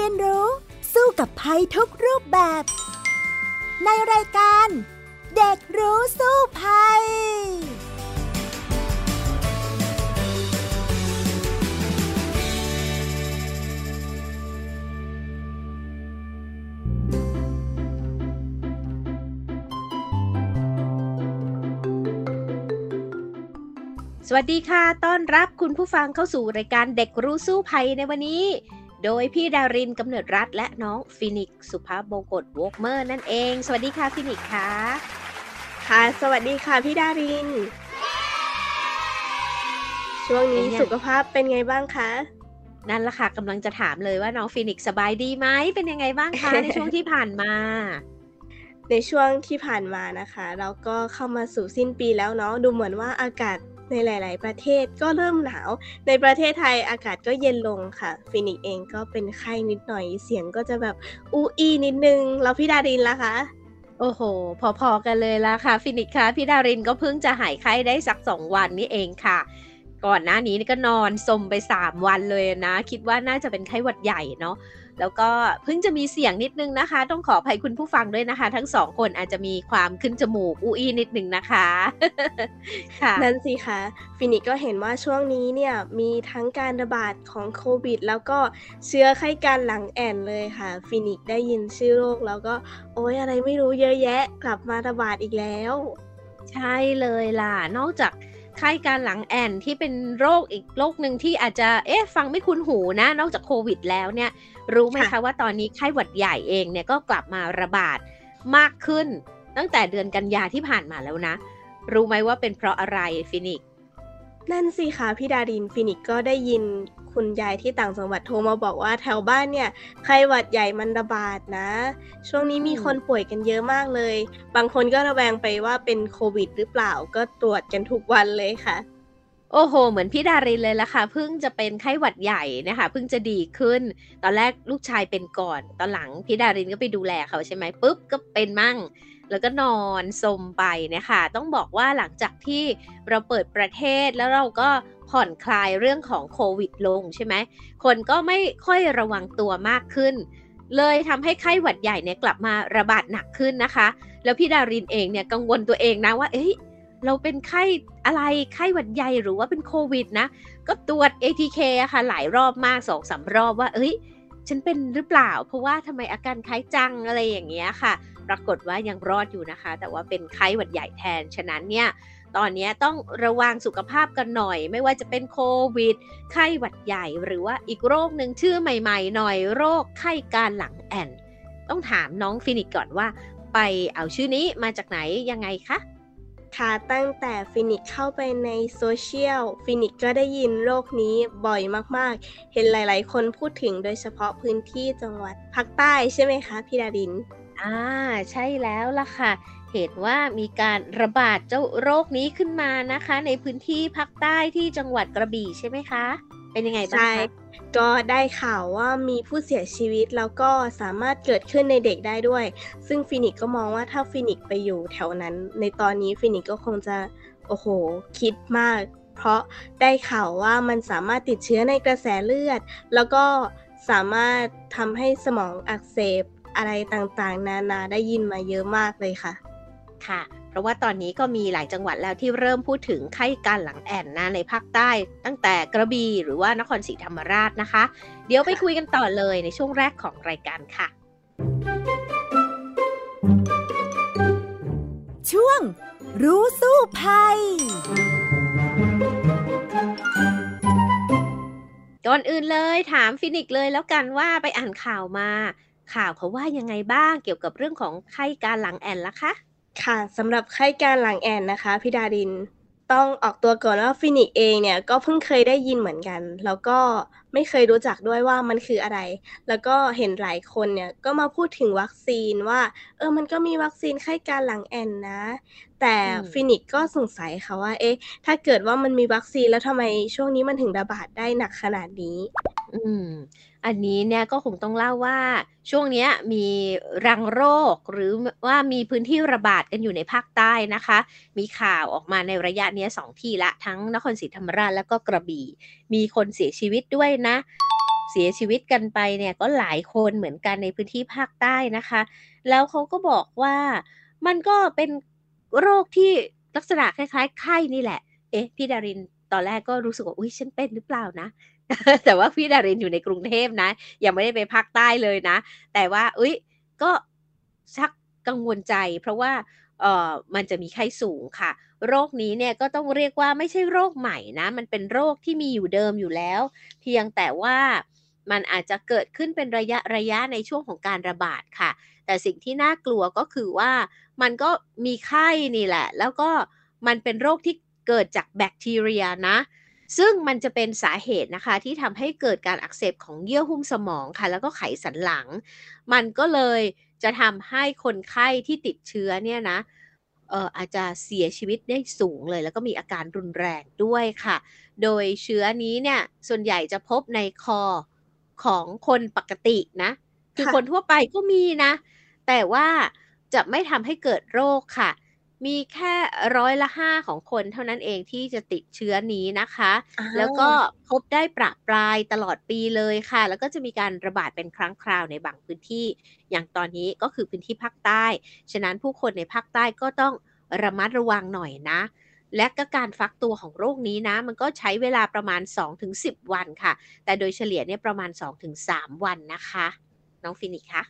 รียนรู้ สู้กับภัยทุกรูปแบบ ในรายการ เด็กรู้สู้ภัยสวัสดีค่ะ ต้อนรับคุณผู้ฟังเข้าสู่รายการเด็กรู้สู้ภัยในวันนี้ โดยพี่ดารินกำเนิดรัฐและน้องฟินิกสุภาพบงกตวอกเมอร์นั่นเอง สวัสดีค่ะฟินิกค่ะ ค่ะสวัสดีค่ะพี่ดาริน ช่วงนี้สุขภาพเป็นไงบ้างคะนั่นละค่ะกำลังจะถามเลยว่าน้องฟินิกสบายดีไหมเป็นยังไงบ้างคะในช่วงที่ผ่านมา ในช่วงที่ผ่านมานะคะ เราก็เข้ามาสู่สิ้นปีแล้วเนาะดูเหมือนว่าอากาศ ในหลาย ๆ ประเทศก็เริ่มหนาว ในประเทศไทยอากาศก็เย็นลงค่ะ ฟินิกเองก็เป็นไข้นิดหน่อยเสียงก็จะแบบอูอีนิดนึง แล้วพี่ดารินล่ะคะโอ้โห พอๆกันเลยละค่ะ ฟินิกค่ะพี่ดารินก็เพิ่งจะหายไข้ได้สักสองวันนี้เองค่ะ ก่อนหน้านี้ก็นอนซมไปสามวันเลยนะ คิดว่าน่าจะเป็นไข้หวัดใหญ่เนาะ แล้วก็เพิ่งจะมีเสียงนิดนึงนะคะ ต้องขออภัยคุณผู้ฟังด้วยนะคะ ทั้งสองคนอาจจะมีความขึ้นจมูกอูอีนิดนึงนะคะค่ะนั่นสิคะฟินิกก็เห็นว่าช่วงนี้เนี่ยมีทั้งการระบาดของโควิด แล้วก็เชื้อไข้กาฬหลังแอ่นเลยค่ะ ฟินิกได้ยินชื่อโรคแล้วก็ โอ๊ยอะไรไม่รู้เยอะแยะ กลับมาระบาดอีกแล้ว ใช่เลยล่ะ นอกจาก ไข้กาฬหลังแอ่นที่เป็นโรคอีกโรคหนึ่งที่อาจจะเอ๊ะฟังไม่คุ้นหูนะ นอกจากโควิดแล้วเนี่ย รู้ไหมคะค่ะว่าตอนนี้ไข้หวัดใหญ่เองเนี่ยก็กลับมาระบาดมากขึ้น ตั้งแต่เดือนกันยาที่ผ่านมาแล้วนะ รู้ไหมว่าเป็นเพราะอะไรฟินิกซ์ นั่นสิคะพี่ดารินฟินิกก็ได้ยินคุณยายที่ต่างจังหวัดโทรมาบอกว่าแถวบ้านเนี่ยไข้หวัดใหญ่มันระบาดนะ ช่วงนี้มีคนป่วยกันเยอะมากเลย บางคนก็ระแวงไปว่าเป็นโควิด หรือเปล่าก็ตรวจกันทุกวันเลยค่ะ โอ้โห เหมือนพี่ดารินเลยละค่ะเพิ่งจะเป็นไข้หวัดใหญ่นะคะเพิ่งจะดีขึ้น ตอนแรกลูกชายเป็นก่อน ตอนหลังพี่ดารินก็ไปดูแลเขาใช่ไหมปุ๊บก็เป็นมั่ง แล้วก็นอนสมไปนะคะต้องบอกว่าหลังจากที่เราเปิดประเทศแล้วเราก็ผ่อนคลายเรื่องของโควิดลงใช่ไหมคนก็ไม่ค่อยระวังตัวมากขึ้น เลยทำให้ไข้หวัดใหญ่เนี่ยกลับมาระบาดหนักขึ้นนะคะ แล้วพี่ดารินเองเนี่ยกังวลตัวเองนะว่า เอ้ยเราเป็นไข้อะไรไข้หวัดใหญ่หรือว่าเป็นโควิดนะ ก็ตรวจ ATK อะค่ะหลายรอบมากสองสามรอบว่า เอ้ย ฉันเป็นหรือเปล่า เพราะว่าทำไมอาการคล้ายจังอะไรอย่างเงี้ยค่ะ ปรากฏว่ายังรอดอยู่นะคะ แต่ว่าเป็นไข้หวัดใหญ่แทน ฉะนั้นเนี่ยตอนนี้ต้องระวังสุขภาพกันหน่อย ไม่ว่าจะเป็นโควิด ไข้หวัดใหญ่ หรือว่าอีกโรคหนึ่งชื่อใหม่ๆ หน่อยโรคไข้การหลังแอนต้องถามน้องฟินิกก่อนว่า ไปเอาชื่อนี้มาจากไหนยังไงคะค่ะตั้งแต่ฟินิกเข้าไปในโซเชียลฟินิกก็ได้ยินโรคนี้บ่อยมากๆ เห็นหลายๆ คนพูดถึงโดยเฉพาะพื้นที่จังหวัดภาคใต้ใช่ไหมคะพี่ดาริน อ่า ใช่แล้วล่ะค่ะ เห็นว่ามีการระบาดเจ้าโรคนี้ขึ้นมานะคะ ในพื้นที่ภาคใต้ที่จังหวัดกระบี่ใช่ไหมคะ เป็นยังไงบ้างใช่คะก็ได้ข่าวว่ามีผู้เสียชีวิตแล้วก็สามารถเกิดขึ้นในเด็กได้ด้วย ซึ่งฟินิกก็มองว่าถ้าฟินิกไปอยู่แถวนั้น ในตอนนี้ฟินิกก็คงจะโอ้โห คิดมาก เพราะได้ข่าวว่ามันสามารถติดเชื้อในกระแสเลือด แล้วก็สามารถทำให้สมองอักเสบ อะไรต่างๆ นานาได้ยินมาเยอะมากเลยค่ะ ค่ะ เพราะว่าตอนนี้ก็มีหลายจังหวัดแล้วที่เริ่มพูดถึงไข้กาฬหลังแอ่นนะในภาคใต้ ตั้งแต่กระบี่หรือว่านครศรีธรรมราชนะคะ เดี๋ยวไปคุยกันต่อเลยในช่วงแรกของรายการค่ะ ช่วงรู้สู้ภัยก่อนอื่นเลยถามฟินิกซ์เลยแล้วกันว่าไปอ่านข่าวมา ข่าวเขาว่ายังไงบ้างเกี่ยวกับเรื่องของไข้กาฬหลังแอ่นล่ะคะ ค่ะสำหรับไข้กาฬหลังแอ่นนะคะพี่ดารินต้องออกตัวก่อนว่าฟินิกซ์เองเนี่ยก็เพิ่งเคยได้ยินเหมือนกัน แล้วก็ไม่เคยรู้จักด้วยว่ามันคืออะไร แล้วก็เห็นหลายคนเนี่ยก็มาพูดถึงวัคซีนว่า เออมันก็มีวัคซีนไข้กาฬหลังแอ่นนะ แต่อืมฟินิกซ์ก็สงสัยค่ะว่า เอ๊ะ ถ้าเกิดว่ามันมีวัคซีนแล้วทำไมช่วงนี้มันถึงระบาดได้หนักขนาดนี้ อืม อันนี้เนี่ยก็คงต้องเล่าว่าช่วงนี้มีรังโรคหรือว่ามีพื้นที่ระบาดกันอยู่ในภาคใต้นะคะ มีข่าวออกมาในระยะนี้สองที่ละทั้งนครศรีธรรมราชแล้วก็กระบี่ มีคนเสียชีวิตด้วยนะ เสียชีวิตกันไปเนี่ยก็หลายคนเหมือนกันในพื้นที่ภาคใต้นะคะ แล้วเขาก็บอกว่ามันก็เป็นโรคที่ลักษณะคล้ายๆ ไข้นี่แหละ เอ๊ะพี่ดารินตอนแรกก็รู้สึกว่าอุ้ยฉันเป็นหรือเปล่านะ แต่ว่าพี่ดารินอยู่ในกรุงเทพนะ ยังไม่ได้ไปภาคใต้เลยนะ แต่ว่าอุ้ยก็ชักกังวลใจ เพราะว่าเออมันจะมีไข้สูงค่ะ โรคนี้เนี่ยก็ต้องเรียกว่าไม่ใช่โรคใหม่นะ มันเป็นโรคที่มีอยู่เดิมอยู่แล้ว เพียงแต่ว่ามันอาจจะเกิดขึ้นเป็นระยะระยะในช่วงของการระบาดค่ะ แต่สิ่งที่น่ากลัวก็คือว่ามันก็มีไข้นี่แหละ แล้วก็มันเป็นโรคที่เกิดจากแบคทีเรียนะ ซึ่งมันจะเป็นสาเหตุนะคะที่ทำให้เกิดการอักเสบของเยื่อหุ้มสมองค่ะ แล้วก็ไขสันหลัง มันก็เลยจะทำให้คนไข้ที่ติดเชื้อเนี่ยนะเอ่ออาจจะเสียชีวิตได้สูงเลย แล้วก็มีอาการรุนแรงด้วยค่ะ โดยเชื้อนี้เนี่ยส่วนใหญ่จะพบในคอของคนปกตินะ คือค่ะคนทั่วไปก็มีนะ แต่ว่าจะไม่ทำให้เกิดโรคค่ะ มีแค่ร้อยละห้าของคนเท่านั้นเองที่จะติดเชื้อนี้นะคะอ่าแล้วก็พบได้ประปรายตลอดปีเลยค่ะ แล้วก็จะมีการระบาดเป็นครั้งคราวในบางพื้นที่ อย่างตอนนี้ก็คือพื้นที่ภาคใต้ ฉะนั้นผู้คนในภาคใต้ก็ต้องระมัดระวังหน่อยนะ และก็การฟักตัวของโรคนี้นะ มันก็ใช้เวลาประมาณ 2-10 วันค่ะ แต่โดยเฉลี่ยเนี่ยประมาณ 2-3 วันนะคะ น้องฟินิกส์คะ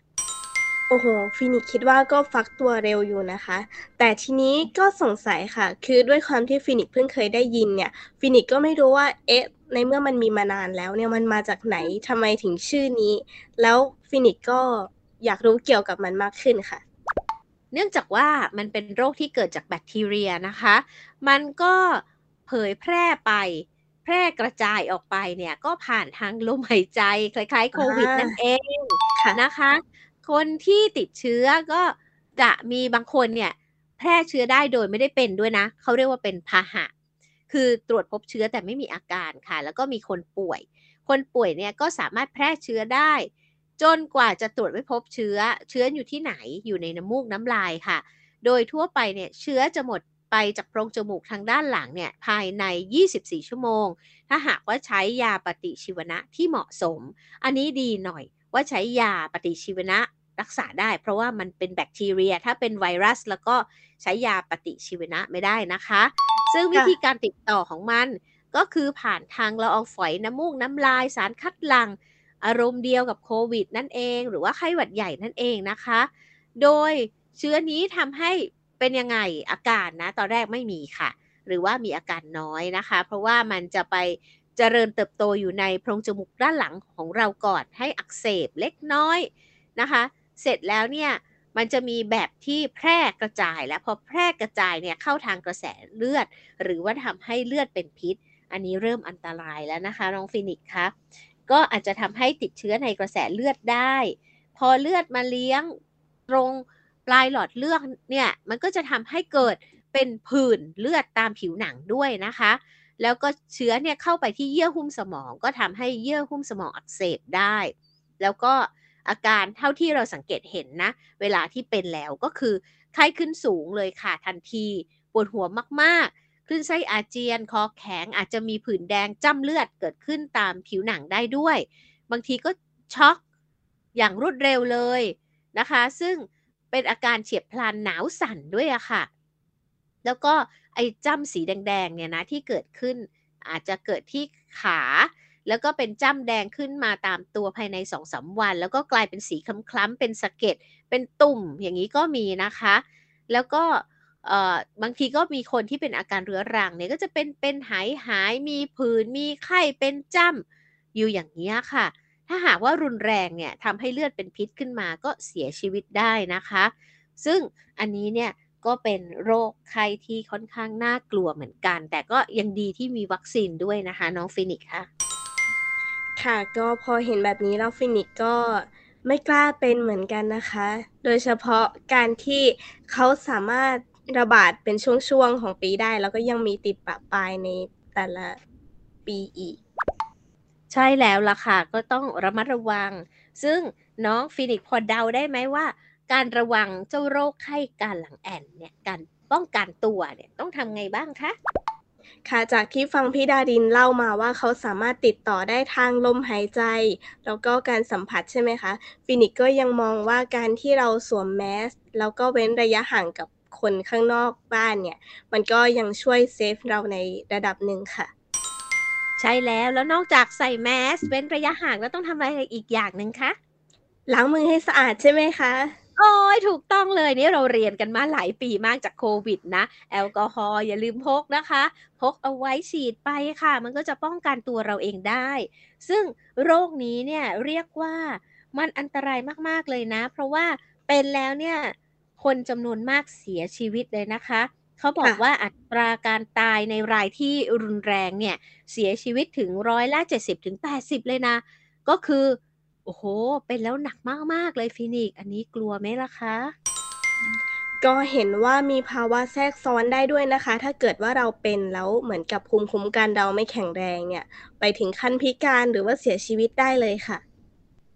โอ้โห ฟินิกซ์คิดว่าก็ฟักตัวเร็วอยู่นะคะ แต่ทีนี้ก็สงสัยค่ะ คือด้วยความที่ฟินิกซ์เพิ่งเคยได้ยินเนี่ย ฟินิกซ์ก็ไม่รู้ว่า เอ๊ะ ในเมื่อมันมีมานานแล้วเนี่ย มันมาจากไหนทำไมถึงชื่อนี้ แล้วฟินิกซ์ก็อยากรู้เกี่ยวกับมันมากขึ้นค่ะ เนื่องจากว่ามันเป็นโรคที่เกิดจากแบคทีเรียนะคะ มันก็เผยแพร่ไป แพร่กระจายออกไปเนี่ย ก็ผ่านทางลมหายใจ คล้ายๆโควิดอ่านั่นั่นเองค่ะนะคะ คนที่ติดเชื้อก็จะมีบางคนเนี่ยแพร่เชื้อได้โดยไม่ได้เป็นด้วยนะ เขาเรียกว่าเป็นพาหะ คือตรวจพบเชื้อแต่ไม่มีอาการค่ะ แล้วก็มีคนป่วย คนป่วยเนี่ยก็สามารถแพร่เชื้อได้ จนกว่าจะตรวจไม่พบเชื้อ เชื้ออยู่ที่ไหน อยู่ในน้ำมูกน้ำลายค่ะ โดยทั่วไปเนี่ยเชื้อจะหมดไปจากโพรงจมูกทางด้านหลังเนี่ยภายใน 24 ชั่วโมง ถ้าหากว่าใช้ยาปฏิชีวนะที่เหมาะสม อันนี้ดีหน่อยว่าใช้ยาปฏิชีวนะ รักษาได้ เพราะว่ามันเป็นแบคทีเรีย ถ้าเป็นไวรัสแล้วก็ใช้ยาปฏิชีวนะไม่ได้นะคะ ซึ่งวิธีการติดต่อของมัน ก็คือผ่านทางละอองฝอยน้ำมูกน้ำลายสารคัดหลั่งอารมณ์เดียวกับโควิด นั่นเอง หรือว่าไข้หวัดใหญ่นั่นเองนะคะ โดยเชื้อนี้ทำให้เป็นยังไงอาการนะ ตอนแรกไม่มีค่ะ หรือว่ามีอาการน้อยนะคะ เพราะว่ามันจะไปเจริญเติบโตอยู่ในโพรงจมูกด้านหลังของเราก่อนให้อักเสบเล็กน้อยนะคะ เสร็จแล้วเนี่ยมันจะมีแบบที่แพร่กระจาย แล้วพอแพร่กระจายเนี่ยเข้าทางกระแสเลือด หรือว่าทำให้เลือดเป็นพิษ อันนี้เริ่มอันตรายแล้วนะคะน้องฟินิกส์คะก็อาจจะทำให้ติดเชื้อในกระแสเลือดได้ พอเลือดมาเลี้ยงตรงปลายหลอดเลือดเนี่ยมันก็จะทำให้เกิดเป็นผื่นเลือดตามผิวหนังด้วยนะคะ แล้วก็เชื้อเนี่ยเข้าไปที่เยื่อหุ้มสมอง ก็ทำให้เยื่อหุ้มสมองอักเสบได้ แล้วก็ อาการเท่าที่เราสังเกตเห็นนะ เวลาที่เป็นแล้วก็คือ ไข้ขึ้นสูงเลยค่ะทันที ปวดหัวมากๆ คลื่นไส้อาเจียน คอแข็งอาจจะมีผื่นแดงจ้ำเลือดเกิดขึ้นตามผิวหนังได้ด้วย บางทีก็ช็อกอย่างรวดเร็วเลยนะคะ ซึ่งเป็นอาการเฉียบพลันหนาวสั่นด้วยอะค่ะ แล้วก็ไอ้จ้ำสีแดงๆเนี่ยนะที่เกิดขึ้นอาจจะเกิดที่ขา แล้วก็เป็นจ้ำแดงขึ้นมาตามตัวภายในสองสาวัน แล้วก็กลายเป็นสีคล้ำๆเป็นสะเก็ดเป็นตุ่มอย่างนี้ก็มีนะคะ แล้วก็บางทีก็มีคนที่เป็นอาการเรื้อรังเนี่ยก็จะเป็นเป็นหายหายมีผื่นมีไข้เป็นจ้ำอยู่อย่างนี้ค่ะ ถ้าหากว่ารุนแรงเนี่ยทำให้เลือดเป็นพิษขึ้นมาก็เสียชีวิตได้นะคะ ซึ่งอันนี้เนี่ยก็เป็นโรคไข้ที่ค่อนข้างน่ากลัวเหมือนกัน แต่ก็ยังดีที่มีวัคซีนด้วยนะคะ น้องฟินิกค่ะ ค่ะ ก็พอเห็นแบบนี้แล้วฟินิกก็ไม่กล้าเป็นเหมือนกันนะคะ โดยเฉพาะการที่เขาสามารถระบาดเป็นช่วงๆของปีได้ แล้วก็ยังมีติดประปรายในแต่ละปีอีก ใช่แล้วล่ะค่ะ ก็ต้องระมัดระวัง ซึ่งน้องฟินิกพอเดาได้ไหมว่า การระวังเจ้าโรคไข้กาฬหลังแอ่นเนี่ย การป้องกันตัวเนี่ยต้องทำไงบ้างคะ ค่ะจากที่ฟังพี่ดารินเล่ามาว่าเขาสามารถติดต่อได้ทางลมหายใจ แล้วก็การสัมผัสใช่ไหมคะฟินิกก็ยังมองว่าการที่เราสวมแมสก์แล้วก็เว้นระยะห่างกับคนข้างนอกบ้านเนี่ย มันก็ยังช่วย save เราในระดับหนึ่งค่ะ ใช่แล้วแล้วนอกจากใส่แมสเว้นระยะห่างแล้วต้องทำอะไรอีกอย่างหนึ่งคะล้างมือให้สะอาดใช่ไหมคะ โอ้ยถูกต้องเลยนี่เราเรียนกันมาหลายปีมากจากโควิดนะ แอลกอฮอล์อย่าลืมพกนะคะ พกเอาไว้ฉีดไปค่ะ มันก็จะป้องกันตัวเราเองได้ ซึ่งโรคนี้เนี่ยเรียกว่ามันอันตรายมากๆเลยนะ เพราะว่าเป็นแล้วเนี่ยคนจำนวนมากเสียชีวิตเลยนะคะ เขาบอกว่าอัตราการตายในรายที่รุนแรงเนี่ยเสียชีวิตถึงร้อยละ 70ถึง80 เลยนะ ก็คือ อ้โห เป็นแล้วหนักมาก ๆ เลยฟินิกซ์อันนี้กลัวไหมล่ะคะ ก็เห็นว่ามีภาวะแทรกซ้อนได้ด้วยนะคะ ถ้าเกิดว่าเราเป็นแล้วเหมือนกับภูมิคุ้มกันเราไม่แข็งแรงเนี่ย ไปถึงขั้นพิการหรือว่าเสียชีวิตได้เลยค่ะ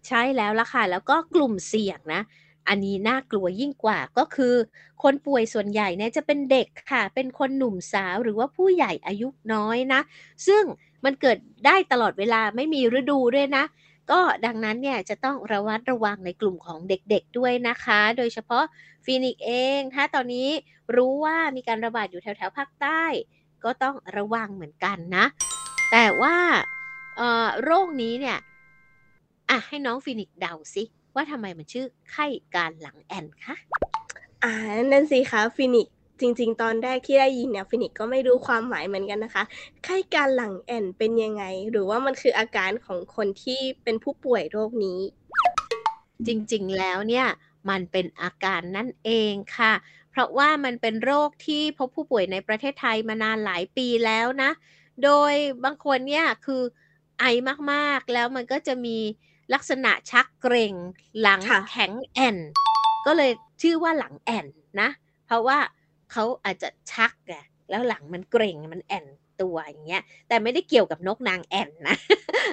ใช่แล้วล่ะค่ะ แล้วก็กลุ่มเสี่ยงนะอันนี้น่ากลัวยิ่งกว่าก็คือ คนป่วยส่วนใหญ่เนี่ยจะเป็นเด็กค่ะ เป็นคนหนุ่มสาวหรือว่าผู้ใหญ่อายุน้อยนะ ซึ่งมันเกิดได้ตลอดเวลาไม่มีฤดูด้วยนะ ก็ดังนั้นเนี่ยจะต้องระวัดระวังในกลุ่มของเด็กๆด้วยนะคะ โดยเฉพาะฟีนิกเอง ถ้าตอนนี้รู้ว่ามีการระบาดอยู่แถวๆภาคใต้ ก็ต้องระวังเหมือนกันนะ แต่ว่าเอ่อโรคนี้เนี่ยอะให้น้องฟินิกเดาสิว่าทำไมมันชื่อไข้กาฬหลังแอ่นคะอ่านั่นสิคะฟินิก จริง ๆ ตอนแรกที่ได้ยินเนี่ยฟินิกซ์ก็ไม่รู้ความหมายเหมือนกันนะคะ ไข้กาฬหลังแอ่นเป็นยังไง หรือว่ามันคืออาการของคนที่เป็นผู้ป่วยโรคนี้ จริงๆแล้วเนี่ยมันเป็นอาการนั่นเองค่ะ เพราะว่ามันเป็นโรคที่พบผู้ป่วยในประเทศไทยมานานหลายปีแล้วนะ โดยบางคนเนี่ยคือไอมากๆแล้วมันก็จะมีลักษณะชักเกร็งหลังค่ะแข็งแอนก็เลยชื่อว่าหลังแอนนะ เพราะว่า เขาอาจจะชักไงแล้วหลังมันเกร็งมันแอนตัวอย่างเงี้ย แต่ไม่ได้เกี่ยวกับนกนางแอ่นนะ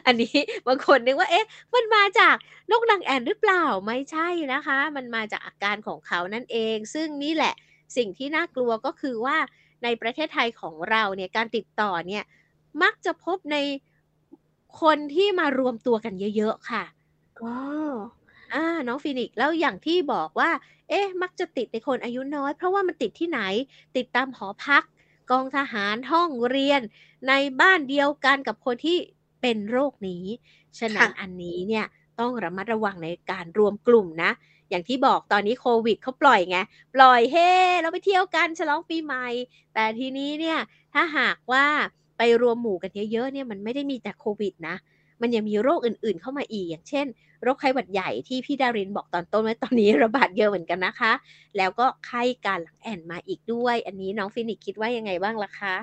อันนี้บางคนนึกว่าเอ๊ะ มันมาจากนกนางแอ่นหรือเปล่าไม่ใช่นะคะ มันมาจากอาการของเขานั่นเอง ซึ่งนี่แหละสิ่งที่น่ากลัวก็คือว่าในประเทศไทยของเราเนี่ยการติดต่อเนี่ยมักจะพบในคนที่มารวมตัวกันเยอะ ๆ ค่ะ อ่าน้องฟินิกซ์ แล้วอย่างที่บอกว่า เอ๊ะ มักจะติดในคนอายุน้อย เพราะว่ามันติดที่ไหน ติดตามหอพัก กองทหาร ห้องเรียน ในบ้านเดียวกันกับคนที่เป็นโรคนี้ ฉะนั้นอันนี้เนี่ยต้องระมัดระวังในการรวมกลุ่มนะ อย่างที่บอกตอนนี้โควิดเขาปล่อยไง ปล่อยเฮ้เราไปเที่ยวกันฉลองปีใหม่ แต่ทีนี้เนี่ยถ้าหากว่าไปรวมหมู่กันเยอะๆเนี่ยมันไม่ได้มีแต่โควิดนะ มันยังมีโรคอื่นๆเข้ามาอีก อย่างเช่น โรคไข้หวัดใหญ่ที่พี่ดารินบอกตอนต้นว่าตอนนี้ระบาดเยอะเหมือนกันนะคะ แล้วก็ไข้กาฬหลังแอ่นมาอีกด้วย อันนี้น้องฟินิกซ์คิดว่ายังไงบ้างล่ะคะ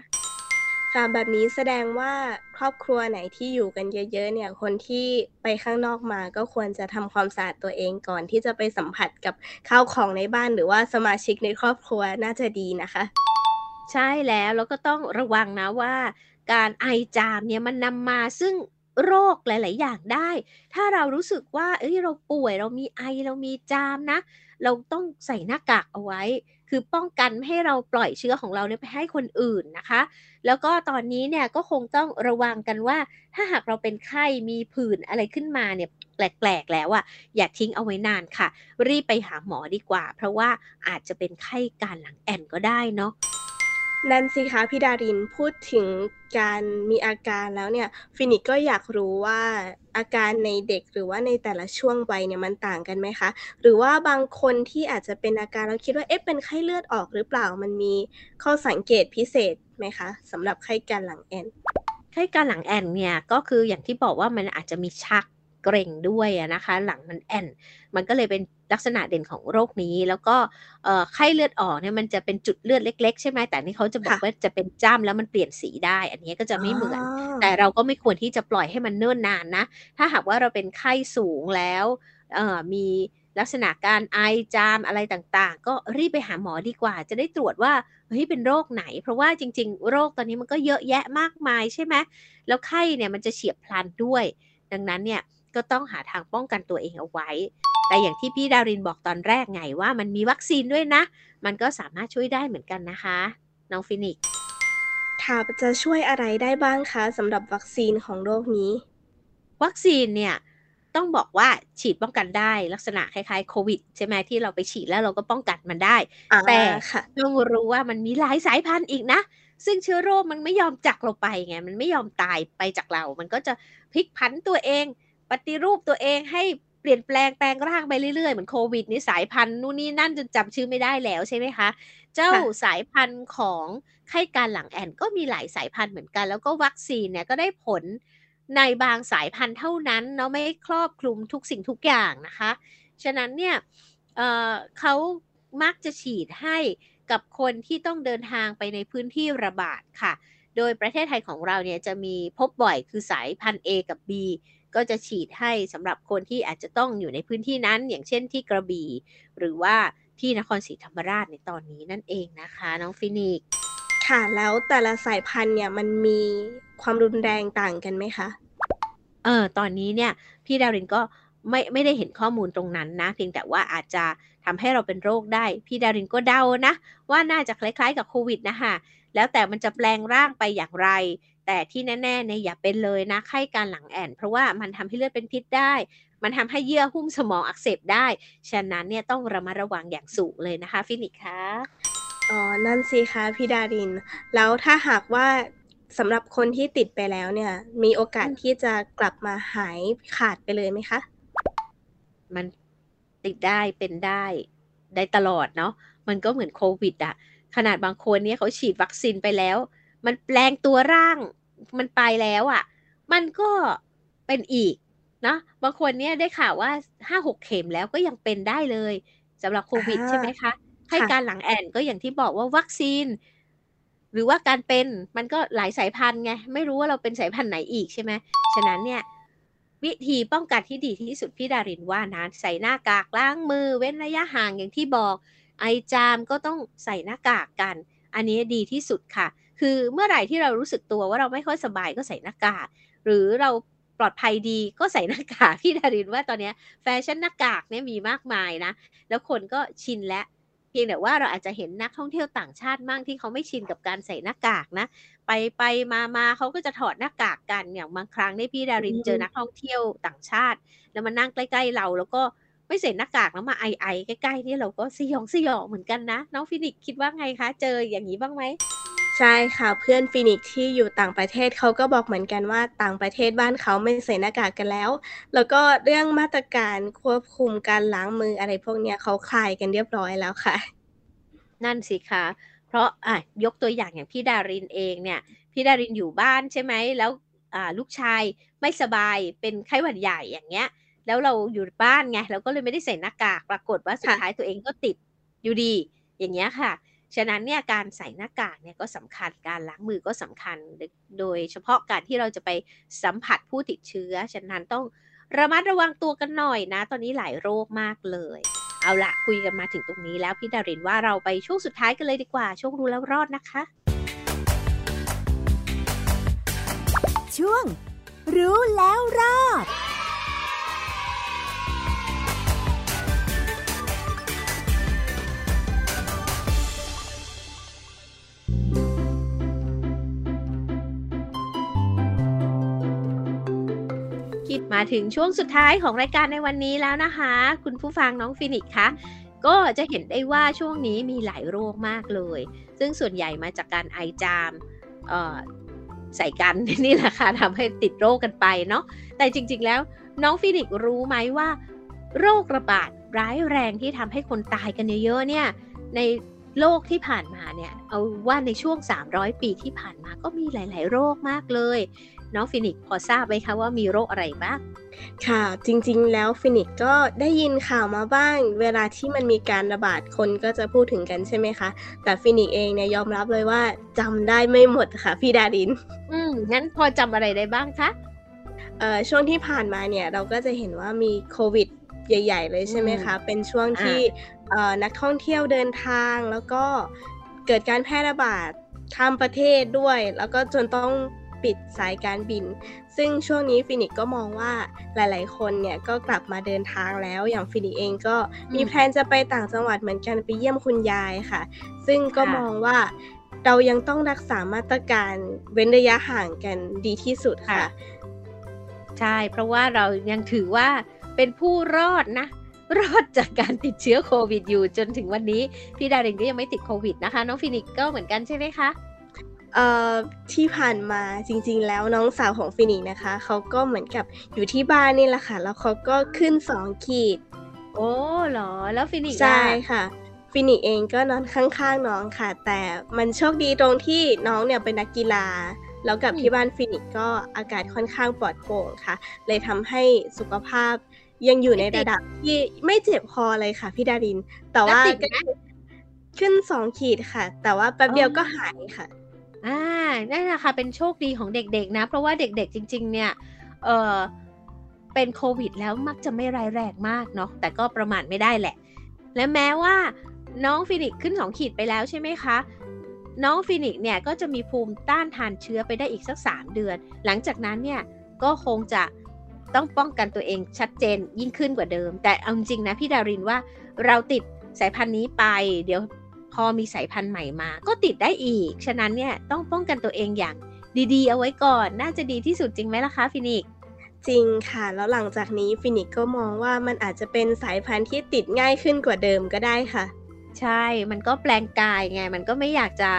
ค่ะแบบนี้แสดงว่าครอบครัวไหนที่อยู่กันเยอะ ๆ เนี่ย คนที่ไปข้างนอกมาก็ควรจะทำความสะอาดตัวเองก่อนที่จะไปสัมผัสกับข้าวของในบ้านหรือว่าสมาชิกในครอบครัวน่าจะดีนะคะ ใช่แล้วแล้วก็ต้องระวังนะว่า การไอจามเนี่ยมันนำมาซึ่ง โรคหลาย ๆ อย่างได้ ถ้าเรารู้สึกว่าเอ้ยเราป่วยเรามีไอเรามีจามนะ เราต้องใส่หน้ากากเอาไว้ คือป้องกันไม่ให้เราปล่อยเชื้อของเราเนี่ยไปให้คนอื่นนะคะ แล้วก็ตอนนี้เนี่ยก็คงต้องระวังกันว่า ถ้าหากเราเป็นไข้มีผื่นอะไรขึ้นมาเนี่ยแปลกๆ แล้วอะอย่าทิ้งเอาไว้นานค่ะ รีบไปหาหมอดีกว่า เพราะว่าอาจจะเป็นไข้การหลังแอนก็ได้เนาะ นั่นสิคะพี่ดารินพูดถึงการมีอาการแล้วเนี่ย ฟินิกก็อยากรู้ว่าอาการในเด็กหรือว่าในแต่ละช่วงวัยเนี่ยมันต่างกันไหมคะ หรือว่าบางคนที่อาจจะเป็นอาการแล้วคิดว่าเอ๊ะเป็นไข้เลือดออกหรือเปล่ามันมีข้อสังเกตพิเศษไหมคะสำหรับไข้การหลังแอนไข้การหลังแอนเนี่ยก็คืออย่างที่บอกว่ามันอาจจะมีชัก เกร็งด้วยอะนะคะ หลังมันแอนมันก็เลยเป็นลักษณะเด่นของโรคนี้ แล้วก็เอ่อไข้เลือดออกเนี่ยมันจะเป็นจุดเลือดเล็ก ๆ ใช่ไหมแต่นี่เขาจะบอกค่ะว่าจะเป็นจ้ำแล้วมันเปลี่ยนสีได้ อันนี้ก็จะไม่เหมือนอ๋อแต่เราก็ไม่ควรที่จะปล่อยให้มันเนิ่นนานนะ ถ้าหากว่าเราเป็นไข้สูงแล้วเอ่อมีลักษณะการไอจามอะไรต่างๆ ก็รีบไปหาหมอดีกว่า จะได้ตรวจว่าเฮ้ยเป็นโรคไหน เพราะว่าจริง ๆ โรคตอนนี้มันก็เยอะแยะมากมายใช่ไหมแล้วไข้เนี่ยมันจะเฉียบพลันด้วย ดังนั้นเนี่ย ก็ต้องหาทางป้องกันตัวเองเอาไว้ แต่อย่างที่พี่ดารินบอกตอนแรกไงว่ามันมีวัคซีนด้วยนะ มันก็สามารถช่วยได้เหมือนกันนะคะ น้องฟินิกซ์ค่ะจะช่วยอะไรได้บ้างคะสำหรับวัคซีนของโรคนี้ วัคซีนเนี่ยต้องบอกว่าฉีดป้องกันได้ลักษณะคล้ายๆโควิดใช่ไหมที่เราไปฉีดแล้วเราก็ป้องกันมันได้ แต่ต้องรู้ว่ามันมีหลายสายพันธุ์อีกนะ ซึ่งเชื้อโรคมันไม่ยอมจากเราไปไงมันไม่ยอมตายไปจากเรา มันก็จะพลิกผันตัวเอง ปฏิรูปตัวเองให้เปลี่ยนแปลงแปลงร่างไปเรื่อยๆ เหมือนโควิดนี่สายพันธุ์นู่นนี่นั่นจนจำชื่อไม่ได้แล้วใช่ไหมคะ เจ้าสายพันธุ์ของไข้การหลังแอนก็มีหลายสายพันธุ์เหมือนกัน แล้วก็วัคซีนเนี่ยก็ได้ผลในบางสายพันธุ์เท่านั้นเนาะไม่ครอบคลุมทุกสิ่งทุกอย่างนะคะ ฉะนั้นเนี่ยเเขามักจะฉีดให้กับคนที่ต้องเดินทางไปในพื้นที่ระบาดค่ะ โดยประเทศไทยของเราเนี่ยจะมีพบบ่อยคือสายพันธุ์ A กับ B ก็จะฉีดให้สำหรับคนที่อาจจะต้องอยู่ในพื้นที่นั้น อย่างเช่นที่กระบี่หรือว่าที่นครศรีธรรมราชในตอนนี้นั่นเองนะคะ น้องฟินิกค่ะแล้วแต่ละสายพันธุ์เนี่ยมันมีความรุนแรงต่างกันไหมคะเออตอนนี้เนี่ยพี่ดารินก็ไม่ไม่ได้เห็นข้อมูลตรงนั้นนะเพียงแต่ว่าอาจจะทำให้เราเป็นโรคได้ พี่ดารินก็เดานะ ว่าน่าจะคล้ายๆกับโควิดนะคะแล้วแต่มันจะแปลงร่างไปอย่างไร แต่ที่แน่ๆเนี่ยอย่าเป็นเลยนะไข้การหลังแอนเพราะว่ามันทำให้เลือดเป็นพิษได้ มันทำให้เยื่อหุ้มสมองอักเสบได้ ฉะนั้นเนี่ยต้องระมัดระวังอย่างสูงเลยนะคะฟินิกคะอ๋อนั่นสิคะพี่ดาริน แล้วถ้าหากว่าสำหรับคนที่ติดไปแล้วเนี่ย มีโอกาสที่จะกลับมาหายขาดไปเลยไหมคะ มันติดได้เป็นได้ได้ตลอดเนาะมันก็เหมือนโควิดอะขนาดบางคนเนี่ยเขาฉีดวัคซีนไปแล้ว มันแปลงตัวร่างมันไปแล้วอะมันก็เป็นอีกเนาะบางคนเนี่ยได้ข่าวว่าห้าหกเข็มแล้วก็ยังเป็นได้เลยสำหรับโควิดใช่ไหมคะให้การหลังแอนก็อย่างที่บอกว่าวัคซีน หรือว่าการเป็นมันก็หลายสายพันธุ์ไง ไม่รู้ว่าเราเป็นสายพันธุ์ไหนอีกใช่ไหมฉะนั้นเนี่ย วิธีป้องกันที่ดีที่สุดพี่ดารินว่านะใส่หน้ากากล้างมือ เว้นระยะห่างอย่างที่บอก ไอจามก็ต้องใส่หน้ากากกัน อันนี้ดีที่สุดค่ะ คือเมื่อไหร่ที่เรารู้สึกตัวว่าเราไม่ค่อยสบายก็ใส่หน้ากาก หรือเราปลอดภัยดีก็ใส่หน้ากากพี่ดารินว่าตอนนี้แฟชั่นหน้ากากเนี่ยมีมากมายนะ แล้วคนก็ชินและเพียงแต่ว่าเราอาจจะเห็นนักท่องเที่ยวต่างชาติมั่งที่เขาไม่ชินกับการใส่หน้ากากนะ ไปไปมามาเขาก็จะถอดหน้ากากกันอย่างบางครั้งในพี่ดารินเจอนักท่องเที่ยวต่างชาติ แล้วมานั่งใกล้ ๆ เราแล้วก็ไม่ใส่หน้ากากแล้วมาไอไอใกล้ๆนี่เราก็สยองสยองเหมือนกันนะ น้องฟินิกคิดว่าไงคะ เจออย่างนี้บ้างไหม ใช่ค่ะเพื่อนฟินิกที่อยู่ต่างประเทศเขาก็บอกเหมือนกันว่าต่างประเทศบ้านเขาไม่ใส่หน้ากากกันแล้ว แล้วก็เรื่องมาตรการควบคุมการล้างมืออะไรพวกนี้เขาคลายกันเรียบร้อยแล้วค่ะ นั่นสิคะเพราะอะยกตัวอย่างอย่างพี่ดารินเองเนี่ยพี่ดารินอยู่บ้านใช่ไหมแล้วอ่าลูกชายไม่สบายเป็นไข้หวัดใหญ่อย่างเงี้ย แล้วเราอยู่บ้านไงเราก็เลยไม่ได้ใส่หน้ากากปรากฏว่าสุดท้ายตัวเองก็ติดอยู่ดีอย่างเงี้ยค่ะ ฉะนั้นเนี่ยการใส่หน้ากากเนี่ยก็สำคัญการล้างมือก็สำคัญ โดยเฉพาะการที่เราจะไปสัมผัสผู้ติดเชื้อ ฉะนั้นต้องระมัดระวังตัวกันหน่อยนะ ตอนนี้หลายโรคมากเลย เอาละคุยกันมาถึงตรงนี้แล้วพี่ดารินว่าเราไปช่วงสุดท้ายกันเลยดีกว่า ช่วงรู้แล้วรอดนะคะ ช่วง รู้แล้วรอด มาถึงช่วงสุดท้ายของรายการในวันนี้แล้วนะคะ คุณผู้ฟังน้องฟินิกคะก็จะเห็นได้ว่าช่วงนี้มีหลายโรคมากเลย ซึ่งส่วนใหญ่มาจากการไอจามใส่กันนี่แหละค่ะทำให้ติดโรคกันไปเนาะแต่จริง ๆ แล้วน้องฟินิกรู้ไหมว่า โรคระบาดร้ายแรงที่ทำให้คนตายกันเยอะๆเนี่ยในโลกที่ผ่านมาเนี่ยเอาว่าในช่วง 300 ปีที่ผ่านมาก็มีหลาย ๆ โรคมากเลย น้องฟินิกพอทราบไหมคะว่ามีโรคอะไรบ้างค่ะ จริงๆ แล้วฟินิกก็ได้ยินข่าวมาบ้าง เวลาที่มันมีการระบาดคนก็จะพูดถึงกันใช่ไหมคะ แต่ฟินิกเองเนี่ยยอมรับเลยว่าจำได้ไม่หมดค่ะพี่ดาริน อืมงั้นพอจำอะไรได้บ้างคะเอ่อช่วงที่ผ่านมาเนี่ยเราก็จะเห็นว่ามีโควิดใหญ่ ๆ เลยใช่ไหมคะ เป็นช่วงที่นักท่องเที่ยวเดินทางแล้วก็เกิดการแพร่ระบาดข้ามประเทศด้วย แล้วก็จนต้อง ปิดสายการบิน ซึ่งช่วงนี้ฟินิกก็มองว่าหลาย ๆ คนเนี่ยก็กลับมาเดินทางแล้ว อย่างฟินิกเองก็มี plan จะไปต่างจังหวัดเหมือนกันไปเยี่ยมคุณยายค่ะ ซึ่งก็มองว่าเรายังต้องรักษามาตรการเว้นระยะห่างกันดีที่สุดค่ะ ใช่ เพราะว่าเรายังถือว่าเป็นผู้รอดนะ รอดจากการติดเชื้อโควิดอยู่จนถึงวันนี้ พี่ดารินก็ยังไม่ติดโควิดนะคะ น้องฟินิกก็เหมือนกันใช่ไหมคะเอ่อ ที่ผ่านมาจริง ๆ แล้วน้องสาวของฟินิกนะคะเขาก็เหมือนกับอยู่ที่บ้านนี่แหละค่ะ แล้วเขาก็ขึ้นสองขีด โอ้เหรอ แล้วฟินิกใช่ล่ะค่ะ ฟินิกเองก็นอนข้างๆน้องค่ะ แต่มันโชคดีตรงที่น้องเนี่ยเป็นนักกีฬา แล้วกับที่บ้านฟินิกก็อากาศค่อนข้างปลอดโปร่งค่ะ เลยทำให้สุขภาพยังอยู่ในระดับที่ไม่เจ็บคอเลยค่ะพี่ดาริน แต่ว่าแล้วติดไหมขึ้นสองขีดค่ะ แต่ว่าแป๊บเดียวอ๋อก็หายค่ะ อ่านั่นแหละค่ะเป็นโชคดีของเด็กๆนะ เพราะว่าเด็กๆจริง ๆ เนี่ยเออเป็นโควิดแล้วมักจะไม่ร้ายแรงมากเนาะแต่ก็ประมาทไม่ได้แหละ และแม้ว่าน้องฟินิกขึ้นสองขีดไปแล้วใช่ไหมคะ น้องฟินิกเนี่ยก็จะมีภูมิต้านทานเชื้อไปได้อีกสักสามเดือน หลังจากนั้นเนี่ยก็คงจะต้องป้องกันตัวเองชัดเจนยิ่งขึ้นกว่าเดิม แต่เอาจริงนะพี่ดารินว่าเราติดสายพันธุ์นี้ไป เดี๋ยว มีสายพันธุ์ใหม่มา ก็ติดได้อีก ฉะนั้นเนี่ยต้องป้องกันตัวเองอย่างดีๆ เอาไว้ก่อน น่าจะดีที่สุดจริงไหมล่ะคะฟินิกซ์จริงค่ะ แล้วหลังจากนี้ฟินิกก็มองว่ามันอาจจะเป็นสายพันธุ์ที่ติดง่ายขึ้นกว่าเดิมก็ได้ค่ะ ใช่ มันก็แปลงกายไง มันก็ไม่อยากจะ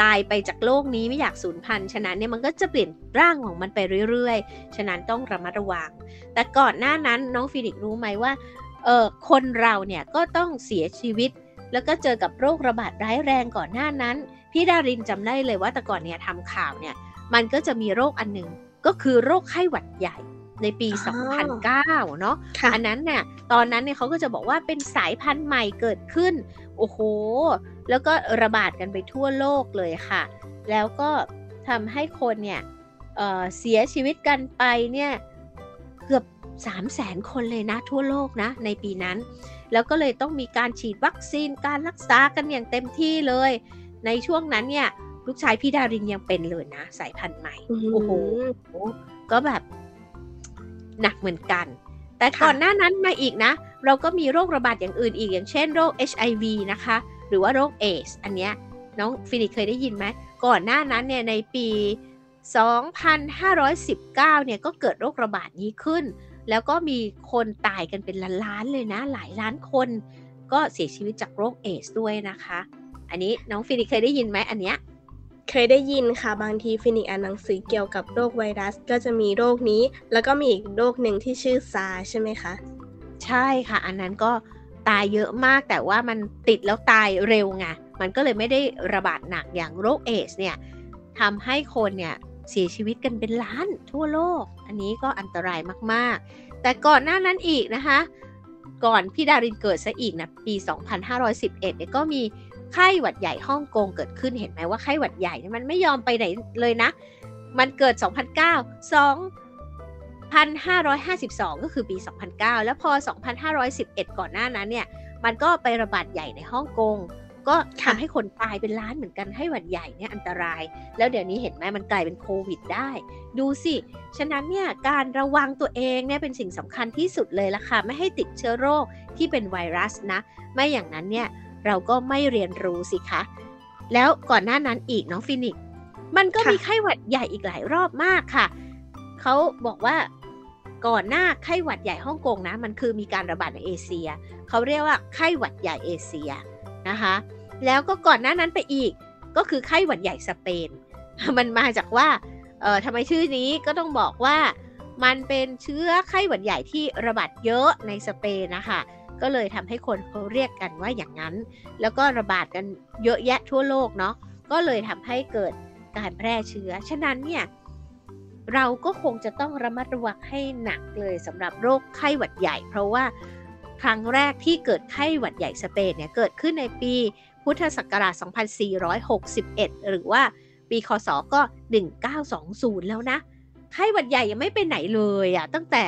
ตายไปจากโลกนี้ไม่อยากสูญพันธุ์ฉะนั้นเนี่ยมันก็จะเปลี่ยนร่างของมันไปเรื่อยๆ ฉะนั้นต้องระมัดระวัง แต่ก่อนหน้านั้นน้องฟินิกซ์รู้ไหมว่าเออคนเราเนี่ยก็ต้องเสียชีวิต แล้วก็เจอกับโรคระบาดร้ายแรงก่อนหน้านั้น พี่ดารินจำได้เลยว่าแต่ก่อนเนี่ยทำข่าวเนี่ย มันก็จะมีโรคอันหนึ่งก็คือโรคไข้หวัดใหญ่ในปีอ๋อ2009 เนาะค่ะอันนั้นเนี่ยตอนนั้นเนี่ยเขาก็จะบอกว่าเป็นสายพันธุ์ใหม่เกิดขึ้น โอ้โห แล้วก็ระบาดกันไปทั่วโลกเลยค่ะ แล้วก็ทำให้คนเนี่ยเอ่อเสียชีวิตกันไปเนี่ยเกือบ 3 0 0แสนคนเลยนะทั่วโลกนะในปีนั้น แล้วก็เลยต้องมีการฉีดวัคซีนการรักษากันอย่างเต็มที่เลย ในช่วงนั้นเนี่ยลูกชายพี่ดารินยังเป็นเลยนะสายพันธุ์ใหม่โอ้โหก็แบบหนักเหมือนกัน แต่ค่ะก่อนหน้านั้นมาอีกนะ เราก็มีโรคระบาดอย่างอื่นอีกอย่างเช่นโรค HIV นะคะ หรือว่าโรคเอดส์อันเนี้ยน้องฟินิกเคยได้ยินไหมก่อนหน้านั้นเนี่ยในปี 2519 เนี่ยก็เกิดโรคระบาดนี้ขึ้น แล้วก็มีคนตายกันเป็นล้านๆเลยนะ หลายล้านคนก็เสียชีวิตจากโรคเอดส์ด้วยนะคะ อันนี้น้องฟินิกเคยได้ยินไหมอันเนี้ยเคยได้ยินค่ะบางทีฟินิกอ่านหนังสือเกี่ยวกับโรคไวรัสก็จะมีโรคนี้ แล้วก็มีอีกโรคหนึ่งที่ชื่อซาร์ใช่ไหมคะ ใช่ค่ะ อันนั้นก็ตายเยอะมากแต่ว่ามันติดแล้วตายเร็วไงมันก็เลยไม่ได้ระบาดหนักอย่างโรคเอสเนี่ยทำให้คนเนี่ย เสียชีวิตกันเป็นล้านทั่วโลก อันนี้ก็อันตรายมากๆ แต่ก่อนหน้านั้นอีกนะคะ ก่อนพี่ดารินเกิดซะอีกนะปี 2511เนี่ยก็มีไข้หวัดใหญ่ฮ่องกงเกิดขึ้นเห็นไหมว่าไข้หวัดใหญ่เนี่ยมันไม่ยอมไปไหนเลยนะ มันเกิด 2009 2,552 ก็คือปี 2009 แล้วพอ 2,511 ก่อนหน้านั้นเนี่ย มันก็ไประบาดใหญ่ในฮ่องกง ก็ค่ะทำให้คนตายเป็นล้านเหมือนกันให้หวัดใหญ่เนี่ยอันตราย แล้วเดี๋ยวนี้เห็นไหมมันกลายเป็นโควิดได้ ดูสิ ฉะนั้นเนี่ยการระวังตัวเองเนี่ยเป็นสิ่งสำคัญที่สุดเลยละค่ะ ไม่ให้ติดเชื้อโรคที่เป็นไวรัสนะ ไม่อย่างนั้นเนี่ยเราก็ไม่เรียนรู้สิคะ แล้วก่อนหน้านั้นอีกน้องฟินิกซ์มันก็ค่ะมีไข้หวัดใหญ่อีกหลายรอบมากค่ะ เขาบอกว่าก่อนหน้าไข้หวัดใหญ่ฮ่องกงนะ มันคือมีการระบาดในเอเชีย เขาเรียกว่าไข้หวัดใหญ่เอเชีย นะคะแล้วก็ก่อนหน้านั้นไปอีกก็คือไข้หวัดใหญ่สเปน มันมาจากว่าเอ่อทำไมชื่อนี้ก็ต้องบอกว่ามันเป็นเชื้อไข้หวัดใหญ่ที่ระบาดเยอะในสเปนนะคะก็เลยทำให้คนเขาเรียกกันว่าอย่างนั้น แล้วก็ระบาดกันเยอะแยะทั่วโลกเนาะก็เลยทำให้เกิดการแพร่เชื้อ ฉะนั้นเนี่ยเราก็คงจะต้องระมัดระวังให้หนักเลยสำหรับโรคไข้หวัดใหญ่ เพราะว่า ครั้งแรกที่เกิดไข้หวัดใหญ่สเปนเนี่ยเกิดขึ้นในปีพุทธศักราช 2461 หรือว่าปีคศก็ 1920 แล้วนะ ไข้หวัดใหญ่ยังไม่ไปไหนเลยอะ่ะตั้งแต่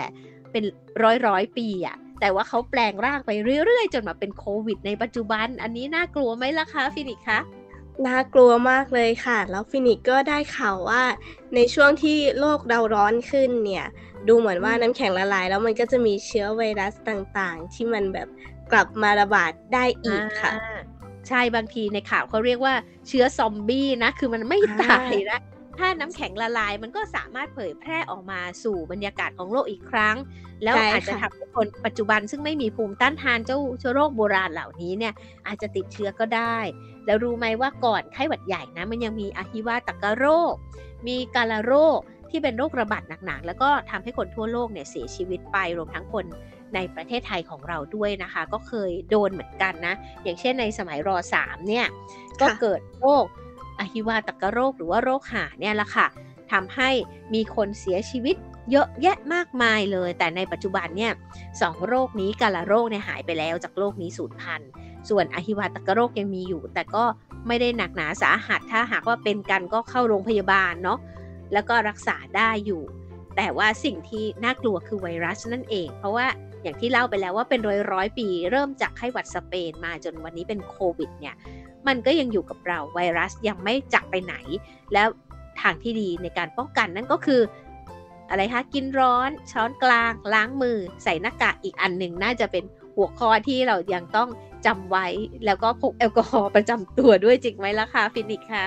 เป็นร้อยร้อยปีอะ่ะแต่ว่าเขาแปลงร่างไปเรื่อยๆ จนมาเป็นโควิดในปัจจุบัน อันนี้น่ากลัวไหมล่ะคะฟินิกคะ น่ากลัวมากเลยค่ะ แล้วฟินิกก็ได้ข่าวว่า ในช่วงที่โลกเราร้อนขึ้นเนี่ย ดูเหมือนว่าอืมน้ำแข็งละลาย แล้วมันก็จะมีเชื้อไวรัสต่างๆ ที่มันแบบกลับมาระบาดได้อีกค่ะอ่าใช่บางทีในข่าวเขาเรียกว่าเชื้อซอมบี้นะ คือมันไม่อ่าตายนะ ถ้าน้ำแข็งละลายมันก็สามารถเผยแพร่ออกมาสู่บรรยากาศของโลกอีกครั้ง แล้วใช่อาจจะค่ะทำให้คนปัจจุบันซึ่งไม่มีภูมิต้านทานเจ้าเชื้อโรคโบราณเหล่านี้เนี่ยอาจจะติดเชื้อก็ได้ แล้วรู้ไหมว่าก่อนไข้หวัดใหญ่นะมันยังมีอะฮิวาตกโรค มีกาลาโรคที่เป็นโรคระบาดหนักๆ แล้วก็ทำให้คนทั่วโลกเนี่ยเสียชีวิตไปรวมทั้งคนในประเทศไทยของเราด้วยนะคะ ก็เคยโดนเหมือนกันนะ อย่างเช่นในสมัยรสามเนี่ยก็เกิดโรค อะฮิวาตกโรคหรือว่าโรคหาเนี่ยแหละค่ะทำให้มีคนเสียชีวิตเยอะแยะมากมายเลย แต่ในปัจจุบันเนี่ยสองโรคนี้กาลาโรคเนี่ยหายไปแล้วจากโรคนี้สูญพันธุ์ส่วนอะฮิวาตกโรคยังมีอยู่ แต่ก็ไม่ได้หนักหนาสาหัส ถ้าหากว่าเป็นกันก็เข้าโรงพยาบาลเนาะแล้วก็รักษาได้อยู่ แต่ว่าสิ่งที่น่ากลัวคือไวรัสนั่นเอง เพราะว่าอย่างที่เล่าไปแล้วว่าเป็นร้อยร้อยปี เริ่มจากไข้หวัดสเปนมาจนวันนี้เป็นโควิดเนี่ย มันก็ยังอยู่กับเราไวรัสยังไม่จากไปไหน แล้วทางที่ดีในการป้องกันนั่นก็คือ อะไรคะกินร้อนช้อนกลางล้างมือ ใส่หน้ากากอีกอันหนึ่งน่าจะเป็นหัวข้อที่เรายังต้องจำไว้ แล้วก็พกแอลกอฮอล์ประจำตัวด้วยจริงไหมล่ะคะฟินิกคะ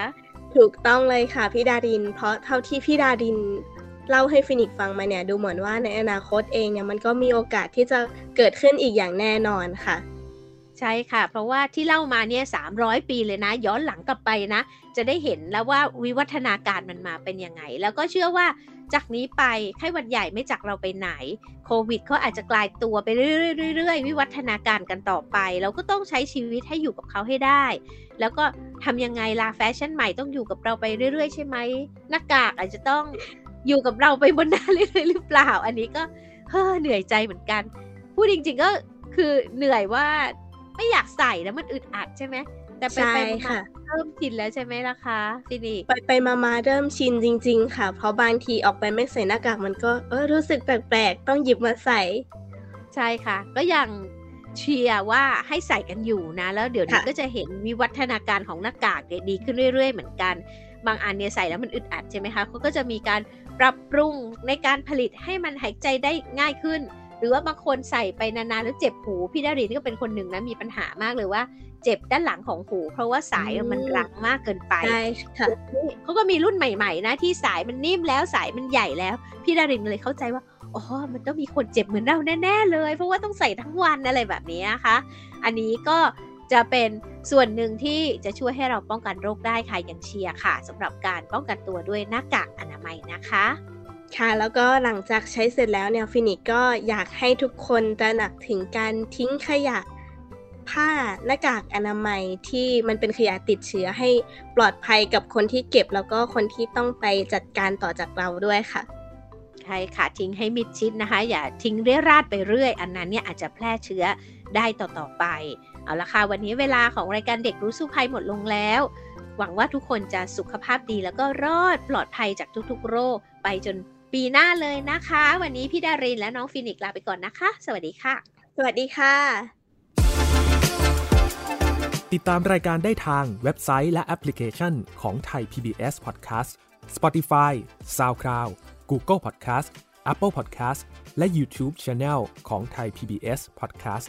ถูกต้องเลยค่ะพี่ดาริน เพราะเท่าที่พี่ดารินเล่าให้ฟินิกฟังมาเนี่ยดูเหมือนว่าในอนาคตเองเนี่ยมันก็มีโอกาสที่จะเกิดขึ้นอีกอย่างแน่นอนค่ะ ใช่ค่ะ เพราะว่าที่เล่ามาเนี่ย300ปีเลยนะ ย้อนหลังกลับไปนะ จะได้เห็นแล้วว่าวิวัฒนาการมันมาเป็นยังไง แล้วก็เชื่อว่าจากนี้ไปไข้หวัดใหญ่ไม่จากเราไปไหน โควิดเขาอาจจะกลายตัวไปเรื่อยๆๆๆวิวัฒนาการกันต่อไป เราก็ต้องใช้ชีวิตให้อยู่กับเขาให้ได้ แล้วก็ทำยังไงล่ะแฟชั่นใหม่ต้องอยู่กับเราไปเรื่อยๆ ใช่ไหมหน้ากากอาจจะต้องอยู่กับเราไปบนหน้าเรื่อยๆหรือเปล่า อันนี้ก็เฮ้อเหนื่อยใจเหมือนกัน พูดจริง ๆก็คือเหนื่อยว่า ไม่อยากใส่แล้วมันอึดอัดใช่ไหมแต่ไปใช่ไปมาค่ะๆเริ่มชินแล้วใช่ไหมล่ะคะฟินิกส์ไปไปมามาเริ่มชินจริง ๆ ค่ะ เพราะบางทีออกไปไม่ใส่หน้ากากมันก็เออรู้สึกแปลกๆ ต้องหยิบมาใส่ ใช่ค่ะ ก็ยังเชียร์ว่าให้ใส่กันอยู่นะ แล้วเดี๋ยวนี้ค่ะก็จะเห็นวิวัฒนาการของหน้ากากเนี่ยดีขึ้นเรื่อย ๆ เหมือนกัน บางอันเนี่ยใส่แล้วมันอึดอัดใช่ไหมคะเขาก็จะมีการปรับปรุงในการผลิตให้มันหายใจได้ง่ายขึ้น หรือว่าบางคนใส่ไปนานๆแล้วเจ็บหูพี่ดารินก็เป็นคนหนึ่งนะมีปัญหามากเลยว่า เจ็บด้านหลังของหู เพราะว่าสายมันรังมากเกินไปใช่ค่ะเขาก็มีรุ่นใหม่ ๆ นะที่สายมันนิ่มแล้วสายมันใหญ่แล้ว พี่ดารินเลยเข้าใจว่าอ๋อมันต้องมีคนเจ็บเหมือนเราแน่ๆเลย เพราะว่าต้องใส่ทั้งวันอะไรแบบนี้นะคะ อันนี้ก็จะเป็นส่วนหนึ่งที่จะช่วยให้เราป้องกันโรคได้ค่ะอย่าง sure ค่ะสำหรับการป้องกันตัวด้วยหน้ากากอนามัยนะคะ ค่ะ แล้วก็หลังจากใช้เสร็จแล้วเนี่ยฟินิกก็อยากให้ทุกคนตระหนักถึงการทิ้งขยะผ้าหน้ากากอนามัยที่มันเป็นขยะติดเชื้อให้ปลอดภัยกับคนที่เก็บแล้วก็คนที่ต้องไปจัดการต่อจากเราด้วยค่ะใช่ค่ะทิ้งให้มิดชิดนะคะ อย่าทิ้งเรี่ยราดไปเรื่อย อันนั้นเนี่ยอาจจะแพร่เชื้อได้ต่อๆไป เอาละค่ะ วันนี้เวลาของรายการเด็กรู้สู้ภัยหมดลงแล้ว หวังว่าทุกคนจะสุขภาพดีแล้วก็รอดปลอดภัยจากทุกๆ โรค ไปจน ปีหน้าเลยนะคะ วันนี้พี่ดารินและน้องฟินิกซ์ลาไปก่อนนะคะ สวัสดีค่ะ สวัสดีค่ะ ติดตามรายการได้ทางเว็บไซต์และแอปพลิเคชันของไทย PBS Podcast Spotify SoundCloud Google Podcast Apple Podcast และ YouTube Channel ของไทย PBS Podcast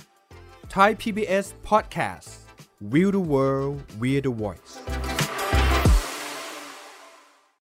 Thai PBS Podcast We the World We the Voice